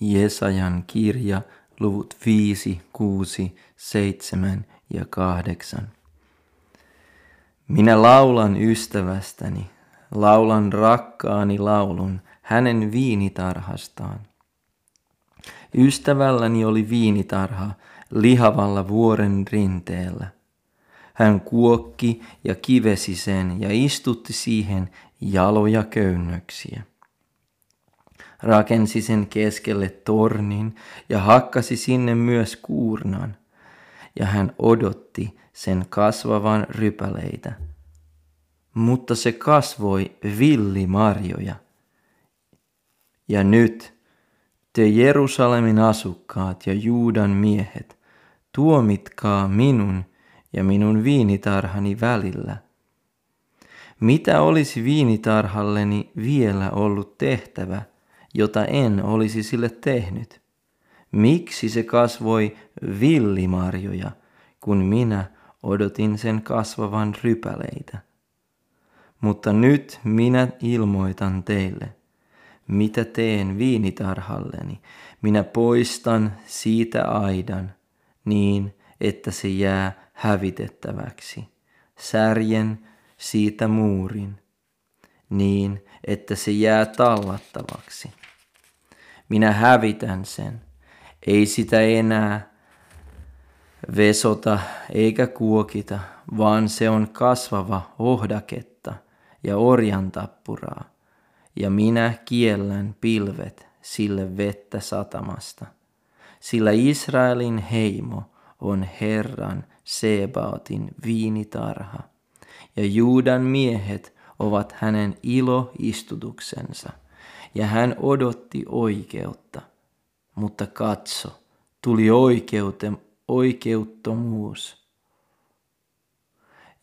Jesajan kirja, luvut 5, 6, 7 ja 8. Minä laulan ystävästäni, laulan rakkaani laulun hänen viinitarhastaan. Ystävälläni oli viinitarha lihavalla vuoren rinteellä. Hän kuokki ja kivesi sen ja istutti siihen jaloja köynnöksiä. Rakensi sen keskelle tornin ja hakkasi sinne myös kuurnan, ja hän odotti sen kasvavan rypäleitä. Mutta se kasvoi villimarjoja. Ja nyt te Jerusalemin asukkaat ja Juudan miehet, tuomitkaa minun ja minun viinitarhani välillä. Mitä olisi viinitarhalleni vielä ollut tehtävä, jota en olisi sille tehnyt? Miksi se kasvoi villimarjoja, kun minä odotin sen kasvavan rypäleitä? Mutta nyt minä ilmoitan teille, mitä teen viinitarhalleni. Minä poistan siitä aidan niin, että se jää hävitettäväksi. Särjen siitä muurin niin, että se jää tallattavaksi. Minä hävitän sen. Ei sitä enää vesota eikä kuokita, vaan se on kasvava ohdaketta ja orjan tappuraa. Ja minä kiellän pilvet sille vettä satamasta. Sillä Israelin heimo on Herran Sebaotin viinitarha, ja Juudan miehet ovat hänen iloistutuksensa, ja hän odotti oikeutta. Mutta katso, tuli oikeute, oikeuttomuus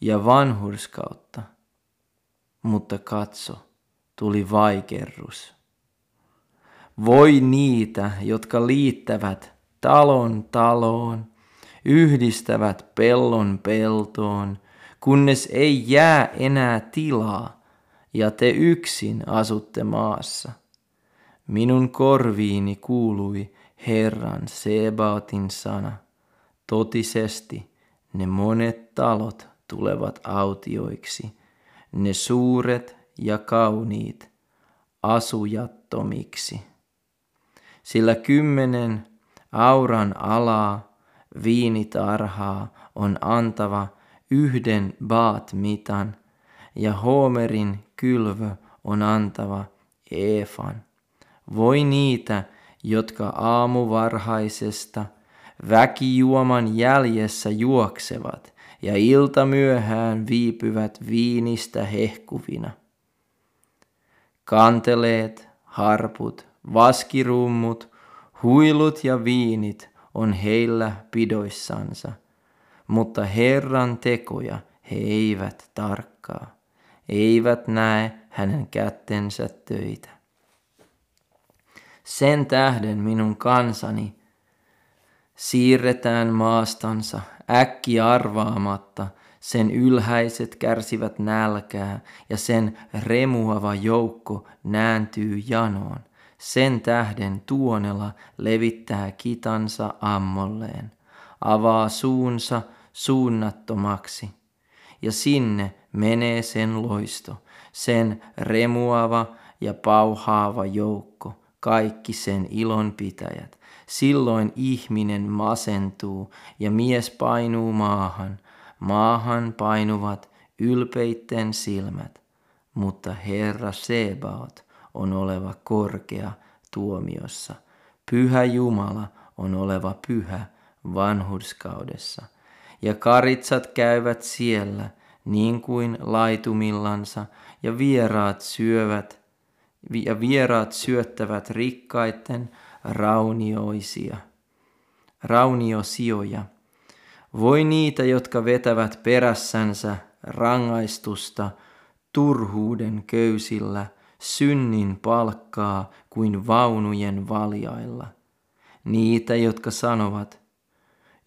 ja vanhurskautta, mutta katso, tuli vaikerrus. Voi niitä, jotka liittävät talon taloon, yhdistävät pellon peltoon, kunnes ei jää enää tilaa, ja te yksin asutte maassa. Minun korviini kuului Herran Sebaotin sana. Totisesti ne monet talot tulevat autioiksi, ne suuret ja kauniit asujattomiksi. Sillä kymmenen auran alaa viinitarhaa on antava yhden baat-mitan, ja Homerin kylvö on antava Eefan. Voi niitä, jotka aamuvarhaisesta väkijuoman jäljessä juoksevat ja ilta myöhään viipyvät viinistä hehkuvina. Kanteleet, harput, vaskirummut, huilut ja viinit on heillä pidoissansa – mutta Herran tekoja he eivät tarkkaa, eivät näe hänen kättensä töitä. Sen tähden minun kansani siirretään maastansa äkki arvaamatta, sen ylhäiset kärsivät nälkää ja sen remuava joukko nääntyy janoon. Sen tähden tuonela levittää kitansa ammolleen, avaa suunsa suunnattomaksi. Ja sinne menee sen loisto, sen remuava ja pauhaava joukko, kaikki sen ilonpitäjät. Silloin ihminen masentuu ja mies painuu maahan. Maahan painuvat ylpeitten silmät, mutta Herra Sebaot on oleva korkea tuomiossa. Pyhä Jumala on oleva pyhä vanhurskaudessa ja karitsat käyvät siellä niin kuin laitumillansa, ja vieraat syövät ja vieraat syöttävät rikkaitten raunioisia, rauniosioja. Voi niitä, jotka vetävät perässänsä rangaistusta turhuuden köysillä, synnin palkkaa kuin vaunujen valjailla. Niitä, jotka sanovat,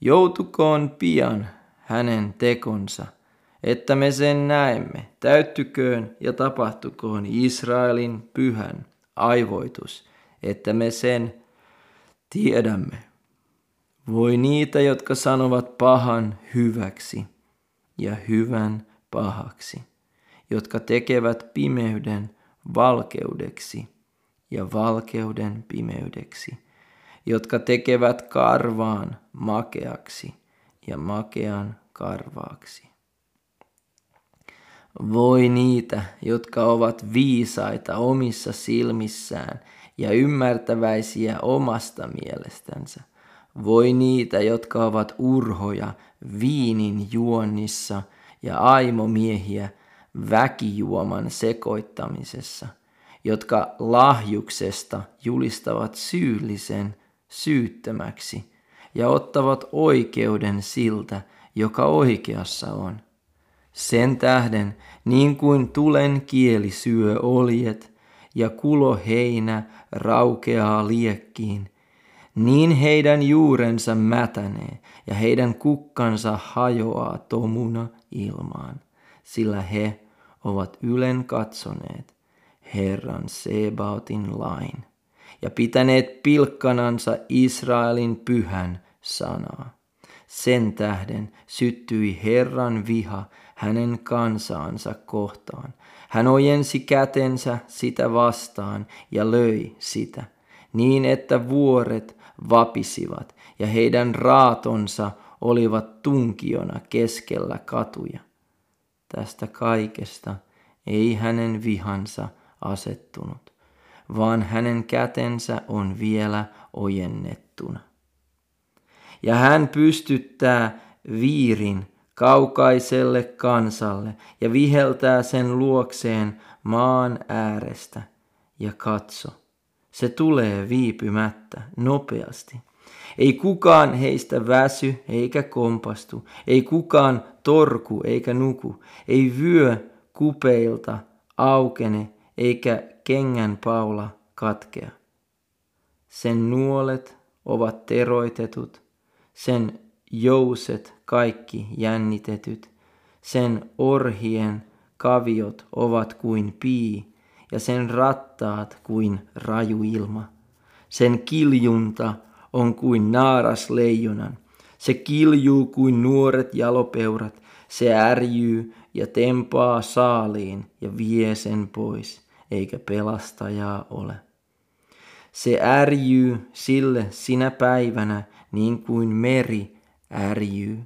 Joutukoon pian hänen tekonsa, että me sen näemme, täyttyköön ja tapahtukoon Israelin pyhän aivoitus, että me sen Tiedämme. Voi niitä, jotka sanovat pahan hyväksi ja hyvän pahaksi, jotka tekevät pimeyden valkeudeksi ja valkeuden pimeydeksi, jotka tekevät karvaan makeaksi ja makean karvaaksi. Voi niitä, jotka ovat viisaita omissa silmissään ja ymmärtäväisiä omasta mielestänsä. Voi niitä, jotka ovat urhoja viinin juonnissa ja aimomiehiä väkijuoman sekoittamisessa, jotka lahjuksesta julistavat syyllisen syyttömäksi ja ottavat oikeuden siltä, joka oikeassa on. Sen tähden, niin kuin tulen kieli syö oljet ja kulo heinä raukeaa liekkiin, niin heidän juurensa mätänee ja heidän kukkansa hajoaa tomuna ilmaan, sillä he ovat ylen katsoneet Herran Sebaotin lain ja pitäneet pilkkanansa Israelin pyhän sanaa. Sen tähden syttyi Herran viha hänen kansaansa kohtaan. Hän ojensi kätensä sitä vastaan ja löi sitä, niin että vuoret vapisivat ja heidän raatonsa olivat tunkiona keskellä katuja. Tästä kaikesta ei hänen vihansa asettunut, vaan hänen kätensä on vielä ojennettuna. Ja hän pystyttää viirin kaukaiselle kansalle ja viheltää sen luokseen maan äärestä. Ja katso, se tulee viipymättä, nopeasti. Ei kukaan heistä väsy eikä kompastu, ei kukaan torku eikä nuku, ei vyö kupeilta aukene eikä kengän paula katkea. Sen nuolet ovat teroitetut, sen jouset kaikki jännitetyt, sen orhien kaviot ovat kuin pii ja sen rattaat kuin raju ilma. Sen kiljunta on kuin naaras leijonan. Se kiljuu kuin nuoret jalopeurat. Se ärjyy ja tempaa saaliin ja vie sen pois, eikä pelastajaa ole. Se ärjyy sille sinä päivänä niin kuin meri ärjyy.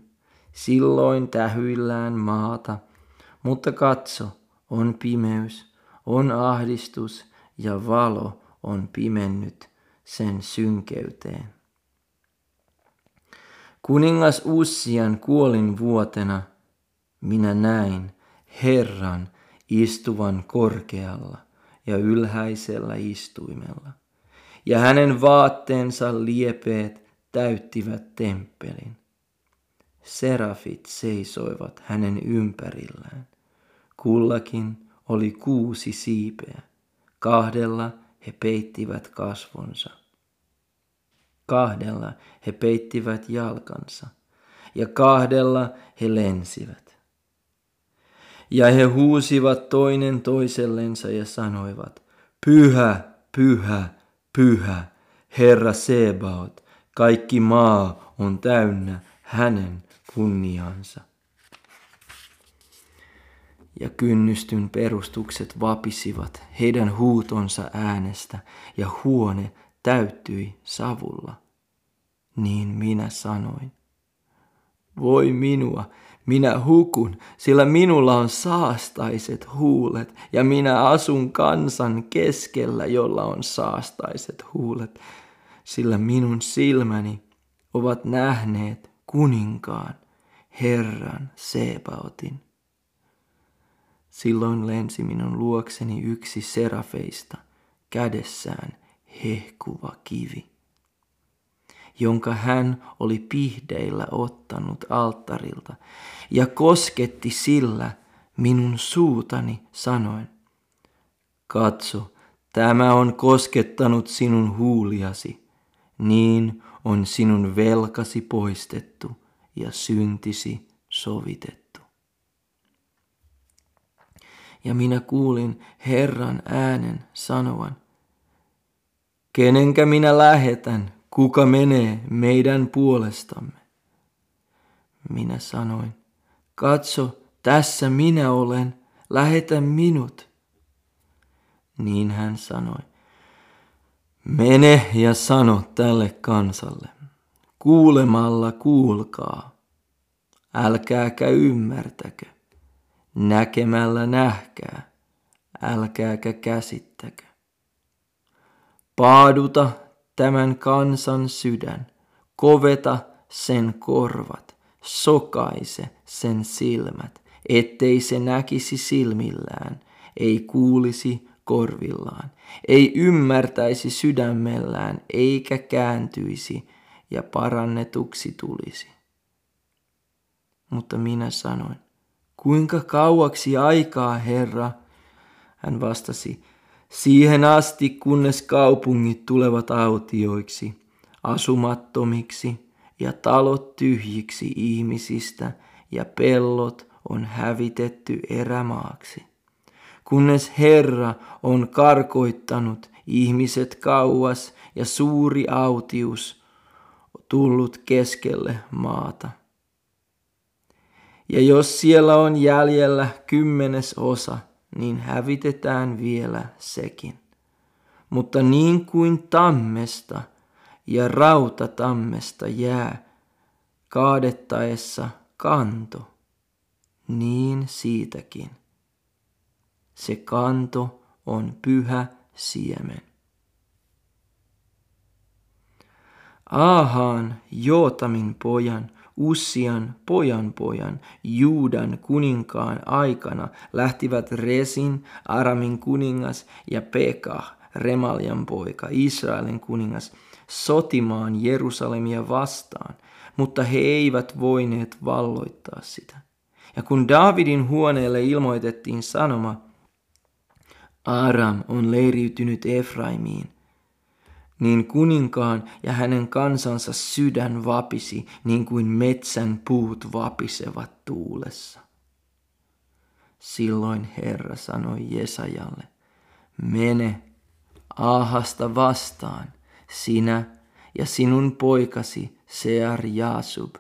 Silloin tähyillään maata, mutta katso, on pimeys, on ahdistus ja valo on pimennyt sen synkeyteen. Kuningas Ussian kuolin vuotena minä näin Herran istuvan korkealla ja ylhäisellä istuimella, ja hänen vaatteensa liepeet täyttivät temppelin. Serafit seisoivat hänen ympärillään. Kullakin oli kuusi siipeä. Kahdella he peittivät kasvonsa. Kahdella he peittivät jalkansa ja kahdella he lensivät. Ja he huusivat toinen toisellensa ja sanoivat, Pyhä, pyhä, pyhä, Herra Sebaot, kaikki maa on täynnä hänen kunniansa. Ja kynnystyn perustukset vapisivat heidän huutonsa äänestä, ja huone täyttyi savulla. Niin minä sanoin. Voi minua, minä hukun, sillä minulla on saastaiset huulet, ja minä asun kansan keskellä, jolla on saastaiset huulet, sillä minun silmäni ovat nähneet kuninkaan, Herran Sebaotin. Silloin lensi minun luokseni yksi serafeista, kädessään hehkuva kivi, jonka hän oli pihdeillä ottanut alttarilta ja kosketti sillä minun suutani sanoen, katso, tämä on koskettanut sinun huuliasi, niin on sinun velkasi poistettu ja syntisi sovitettu. Ja minä kuulin Herran äänen sanovan, kenenkä minä lähetän, kuka menee meidän puolestamme? Minä sanoin, katso, tässä minä olen, lähetä minut. Niin hän sanoi, mene ja sano tälle kansalle, kuulemalla kuulkaa, älkääkä ymmärtäkö, näkemällä nähkää, älkääkä käsittäkö. Paaduta tämän kansan sydän, koveta sen korvat, sokaise sen silmät, ettei se näkisi silmillään, ei kuulisi korvillaan, ei ymmärtäisi sydämellään, eikä kääntyisi ja parannetuksi tulisi. Mutta minä sanoin, kuinka kauaksi aikaa, Herra? Hän vastasi, siihen asti, kunnes kaupungit tulevat autioiksi, asumattomiksi ja talot tyhjiksi ihmisistä ja pellot on hävitetty erämaaksi. Kunnes Herra on karkoittanut ihmiset kauas ja suuri autius tullut keskelle maata. Ja jos siellä on jäljellä kymmenes osa, niin hävitetään vielä sekin. Mutta niin kuin tammesta ja rautatammesta jää kaadettaessa kanto, niin siitäkin. Se kanto on pyhä siemen. Aahaan Jootamin pojan Ussian pojan pojan, Juudan kuninkaan aikana lähtivät Resin, Aramin kuningas ja Pekah, Remaljan poika, Israelin kuningas, sotimaan Jerusalemia vastaan, mutta he eivät voineet valloittaa sitä. Ja kun Davidin huoneelle ilmoitettiin sanoma, Aram on leiriytynyt Efraimiin, niin kuninkaan ja hänen kansansa sydän vapisi niin kuin metsän puut vapisevat tuulessa. Silloin Herra sanoi Jesajalle, mene Ahasta vastaan, sinä ja sinun poikasi Sear Jaasub,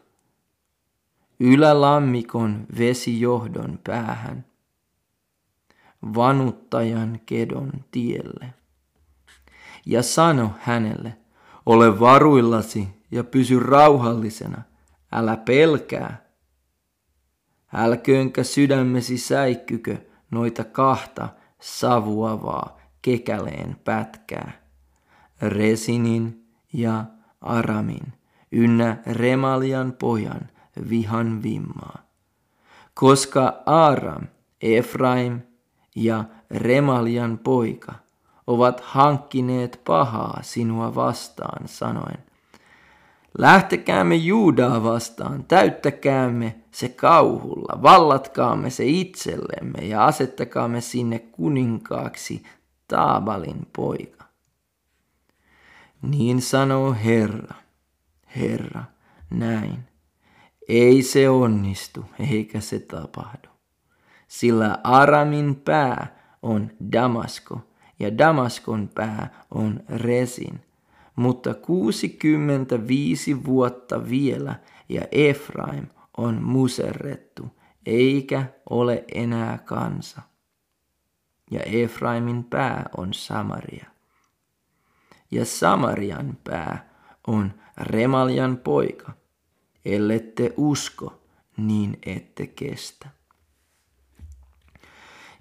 ylälammikon vesijohdon päähän, vanuttajan kedon tielle ja sano hänelle, ole varuillasi ja pysy rauhallisena, älä pelkää. Älköönkä sydämesi säikkykö noita kahta savuavaa kekäleen pätkää, Resinin ja Aramin, ynnä Remalian pojan vihan vimmaa. Koska Aram, Efraim ja Remalian poika ovat hankkineet pahaa sinua vastaan, sanoen, Lähtekäämme Juudaa vastaan, täyttäkäämme se kauhulla, vallatkaamme se itsellemme ja asettakaamme sinne kuninkaaksi Taabalin poika. Niin sanoo Herra, Herra, näin. Ei se onnistu, eikä se tapahdu. Sillä Aramin pää on Damasko, ja Damaskon pää on Resin. Mutta 65 vuotta vielä ja Efraim on muserrettu, eikä ole enää kansa. Ja Efraimin pää on Samaria. Ja Samarian pää on Remaljan poika. Ellette usko, niin ette kestä.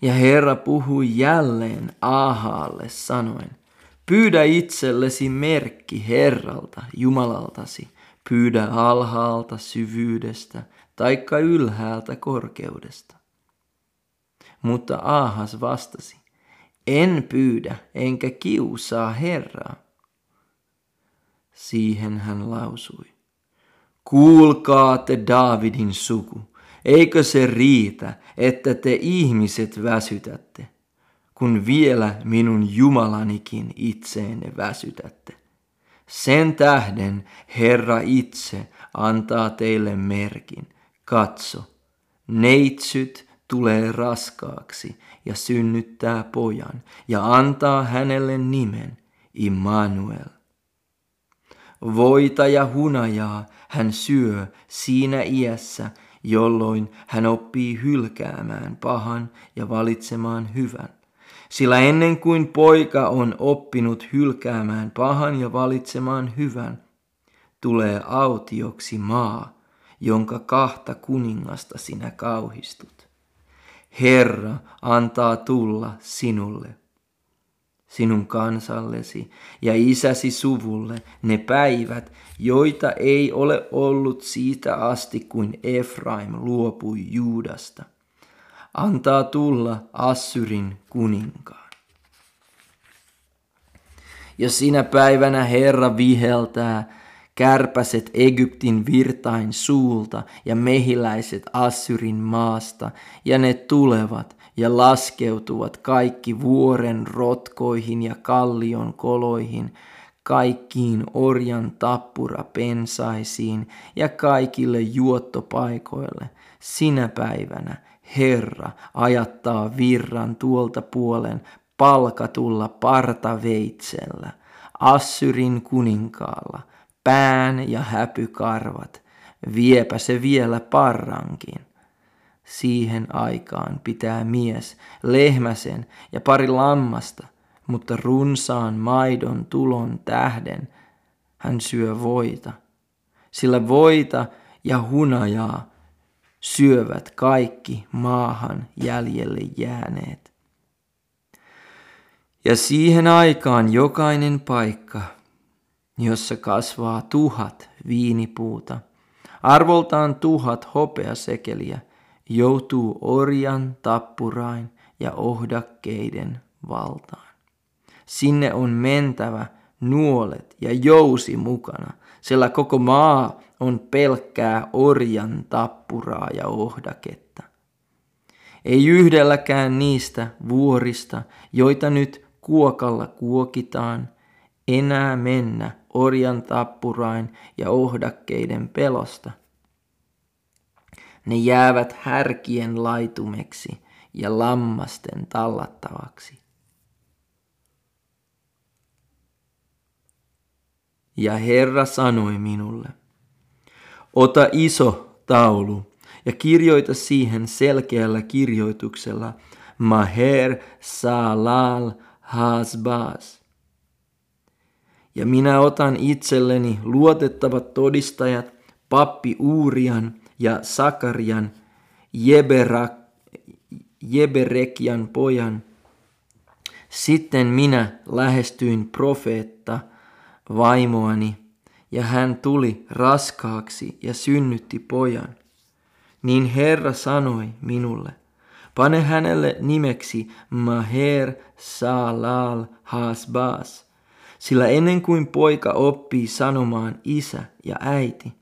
Ja Herra puhui jälleen Ahaalle sanoen, pyydä itsellesi merkki Herralta, Jumalaltasi, pyydä alhaalta syvyydestä, taikka ylhäältä korkeudesta. Mutta Ahas vastasi, en pyydä enkä kiusaa Herraa. Siihen hän lausui, kuulkaa te Daavidin suku, Eikö se riitä, että te ihmiset väsytätte, kun vielä minun Jumalanikin itseenne väsytätte? Sen tähden Herra itse antaa teille merkin. Katso, neitsyt tulee raskaaksi ja synnyttää pojan ja antaa hänelle nimen Immanuel. voita ja hunajaa hän syö siinä iässä, jolloin hän oppii hylkäämään pahan ja valitsemaan hyvän. Sillä ennen kuin poika on oppinut hylkäämään pahan ja valitsemaan hyvän, tulee autioksi maa, jonka kahta kuningasta sinä kauhistut. Herra antaa tulla sinulle, sinun kansallesi ja isäsi suvulle ne päivät, joita ei ole ollut siitä asti, kuin Efraim luopui Juudasta. Antaa tulla Assyrin kuninkaan. Ja sinä päivänä Herra viheltää kärpäset Egyptin virtain suulta ja mehiläiset Assyrin maasta, ja ne tulevat ja laskeutuvat kaikki vuoren rotkoihin ja kallion koloihin, kaikkiin orjan tappura pensaisiin ja kaikille juottopaikoille. Sinä päivänä Herra ajattaa virran tuolta puolen palkatulla partaveitsellä, Assyrin kuninkaalla, pään ja häpykarvat, viepä se vielä parrankin. Siihen aikaan pitää mies lehmäsen ja pari lammasta, mutta runsaan maidon tulon tähden hän syö voita, sillä voita ja hunajaa syövät kaikki maahan jäljelle jääneet. Ja siihen aikaan jokainen paikka, jossa kasvaa tuhat viinipuuta, arvoltaan tuhat hopeasekeliä, joutuu orjan, tappurain ja ohdakkeiden valtaan. Sinne on mentävä nuolet ja jousi mukana, sillä koko maa on pelkkää orjan tappuraa ja ohdaketta. Ei yhdelläkään niistä vuorista, joita nyt kuokalla kuokitaan, enää mennä orjan tappurain ja ohdakkeiden pelosta. Ne jäävät härkien laitumeksi ja lammasten tallattavaksi. Ja Herra sanoi minulle, ota iso taulu ja kirjoita siihen selkeällä kirjoituksella Maher Salal Hasbaz ja minä otan itselleni luotettavat todistajat, pappi Uurian ja Sakarian, Jeberak, Jeberekian pojan. Sitten minä lähestyin profeetta vaimoani, ja hän tuli raskaaksi ja synnytti pojan. Niin Herra sanoi minulle, pane hänelle nimeksi Maher Salal Hasbas – sillä ennen kuin poika oppii sanomaan isä ja äiti,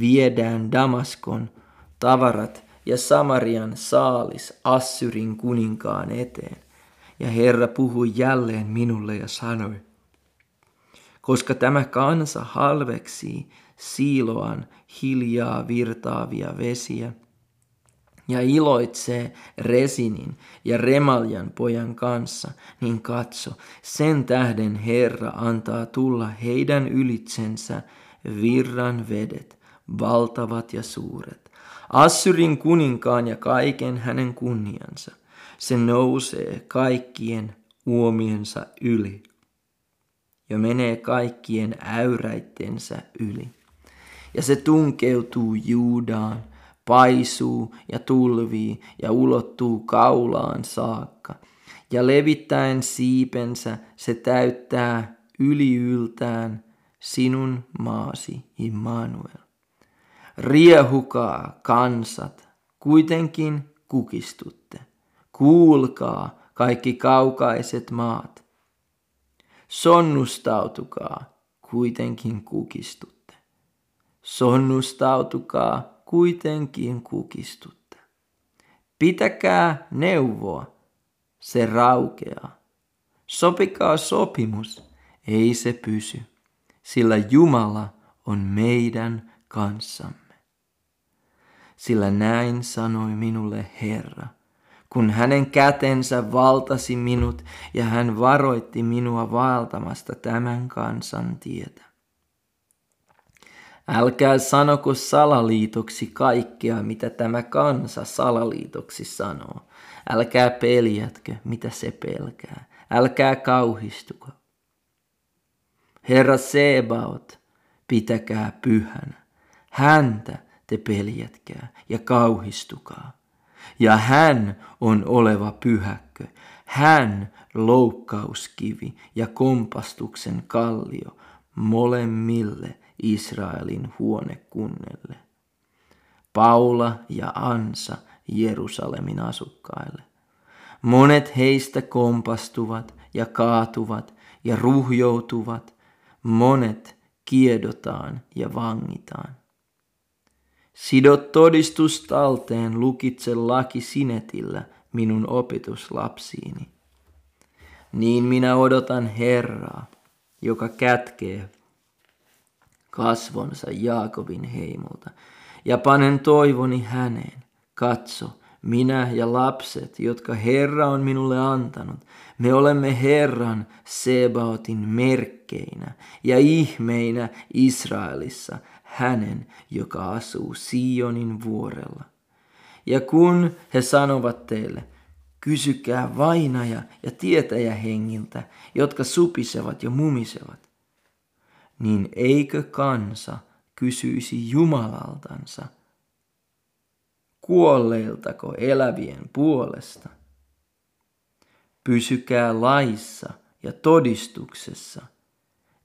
viedään Damaskon tavarat ja Samarian saalis Assyrin kuninkaan eteen. Ja Herra puhui jälleen minulle ja sanoi, koska tämä kansa halveksii Siiloan hiljaa virtaavia vesiä, ja iloitsee Resinin ja Remaljan pojan kanssa, niin katso, sen tähden Herra antaa tulla heidän ylitsensä virran vedet, valtavat ja suuret. Assyrin kuninkaan ja kaiken hänen kunniansa. Se nousee kaikkien uomiensa yli ja menee kaikkien äyräittensä yli. Ja se tunkeutuu Juudaan paisuu ja tulvii ja ulottuu kaulaan saakka. Ja levittäen siipensä se täyttää yliyltään sinun maasi Immanuel. Riehukaa kansat, kuitenkin kukistutte. Kuulkaa kaikki kaukaiset maat. Sonnustautukaa, kuitenkin kukistutte. Sonnustautukaa, kuitenkin kukistutte. Pitäkää neuvoa, se raukeaa. Sopikaa sopimus, ei se pysy, sillä Jumala on meidän kanssamme. Sillä näin sanoi minulle Herra, kun hänen kätensä valtasi minut ja hän varoitti minua vaeltamasta tämän kansan tietä. Älkää sanoko salaliitoksi kaikkea, mitä tämä kansa salaliitoksi sanoo. Älkää peljätkö, mitä se pelkää. Älkää kauhistuko. Herra Sebaot, pitäkää pyhänä. Häntä te peljätkää ja kauhistukaa. Ja hän on oleva pyhäkkö, hän loukkauskivi ja kompastuksen kallio molemmille Israelin huonekunnelle. Paula ja Ansa Jerusalemin asukkaille. Monet heistä kompastuvat ja kaatuvat ja ruhjoutuvat, monet kiedotaan ja vangitaan. Sido todistus talteen, lukitse laki sinetillä minun opetuslapsiini. Niin minä odotan Herraa, joka kätkee kasvonsa Jaakobin heimolta, ja panen toivoni häneen. Katso, minä ja lapset, jotka Herra on minulle antanut, me olemme Herran Sebaotin merkkeinä ja ihmeinä Israelissa, hänen, joka asuu Sionin vuorella. Ja kun he sanovat teille, kysykää vainaja ja tietäjä hengiltä, jotka supisevat ja mumisevat, niin eikö kansa kysyisi Jumalaltansa, kuolleiltako elävien puolesta? Pysykää laissa ja todistuksessa,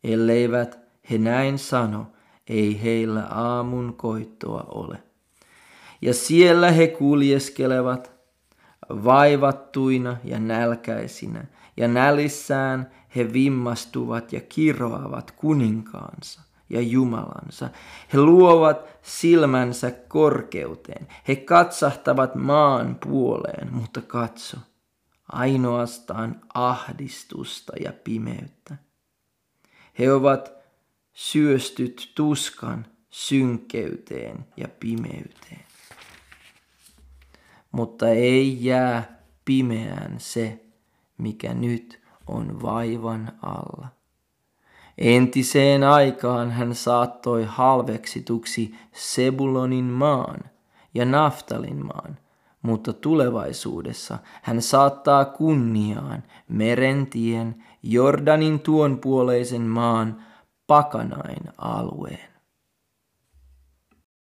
elleivät he näin sano, ei heillä aamun koittoa ole. Ja siellä he kuljeskelevat vaivattuina ja nälkäisinä, ja nälissään he vimmastuvat ja kiroavat kuninkaansa ja Jumalansa. He luovat silmänsä korkeuteen. He katsahtavat maan puoleen, mutta katso, ainoastaan ahdistusta ja pimeyttä. He ovat syöstyt tuskan, synkkeyteen ja pimeyteen. Mutta ei jää pimeään se, mikä nyt on vaivan alla. Entiseen aikaan hän saattoi halveksituksi Sebulonin maan ja Naftalin maan, mutta tulevaisuudessa hän saattaa kunniaan merentien, Jordanin tuonpuoleisen maan, Pakanain alueen.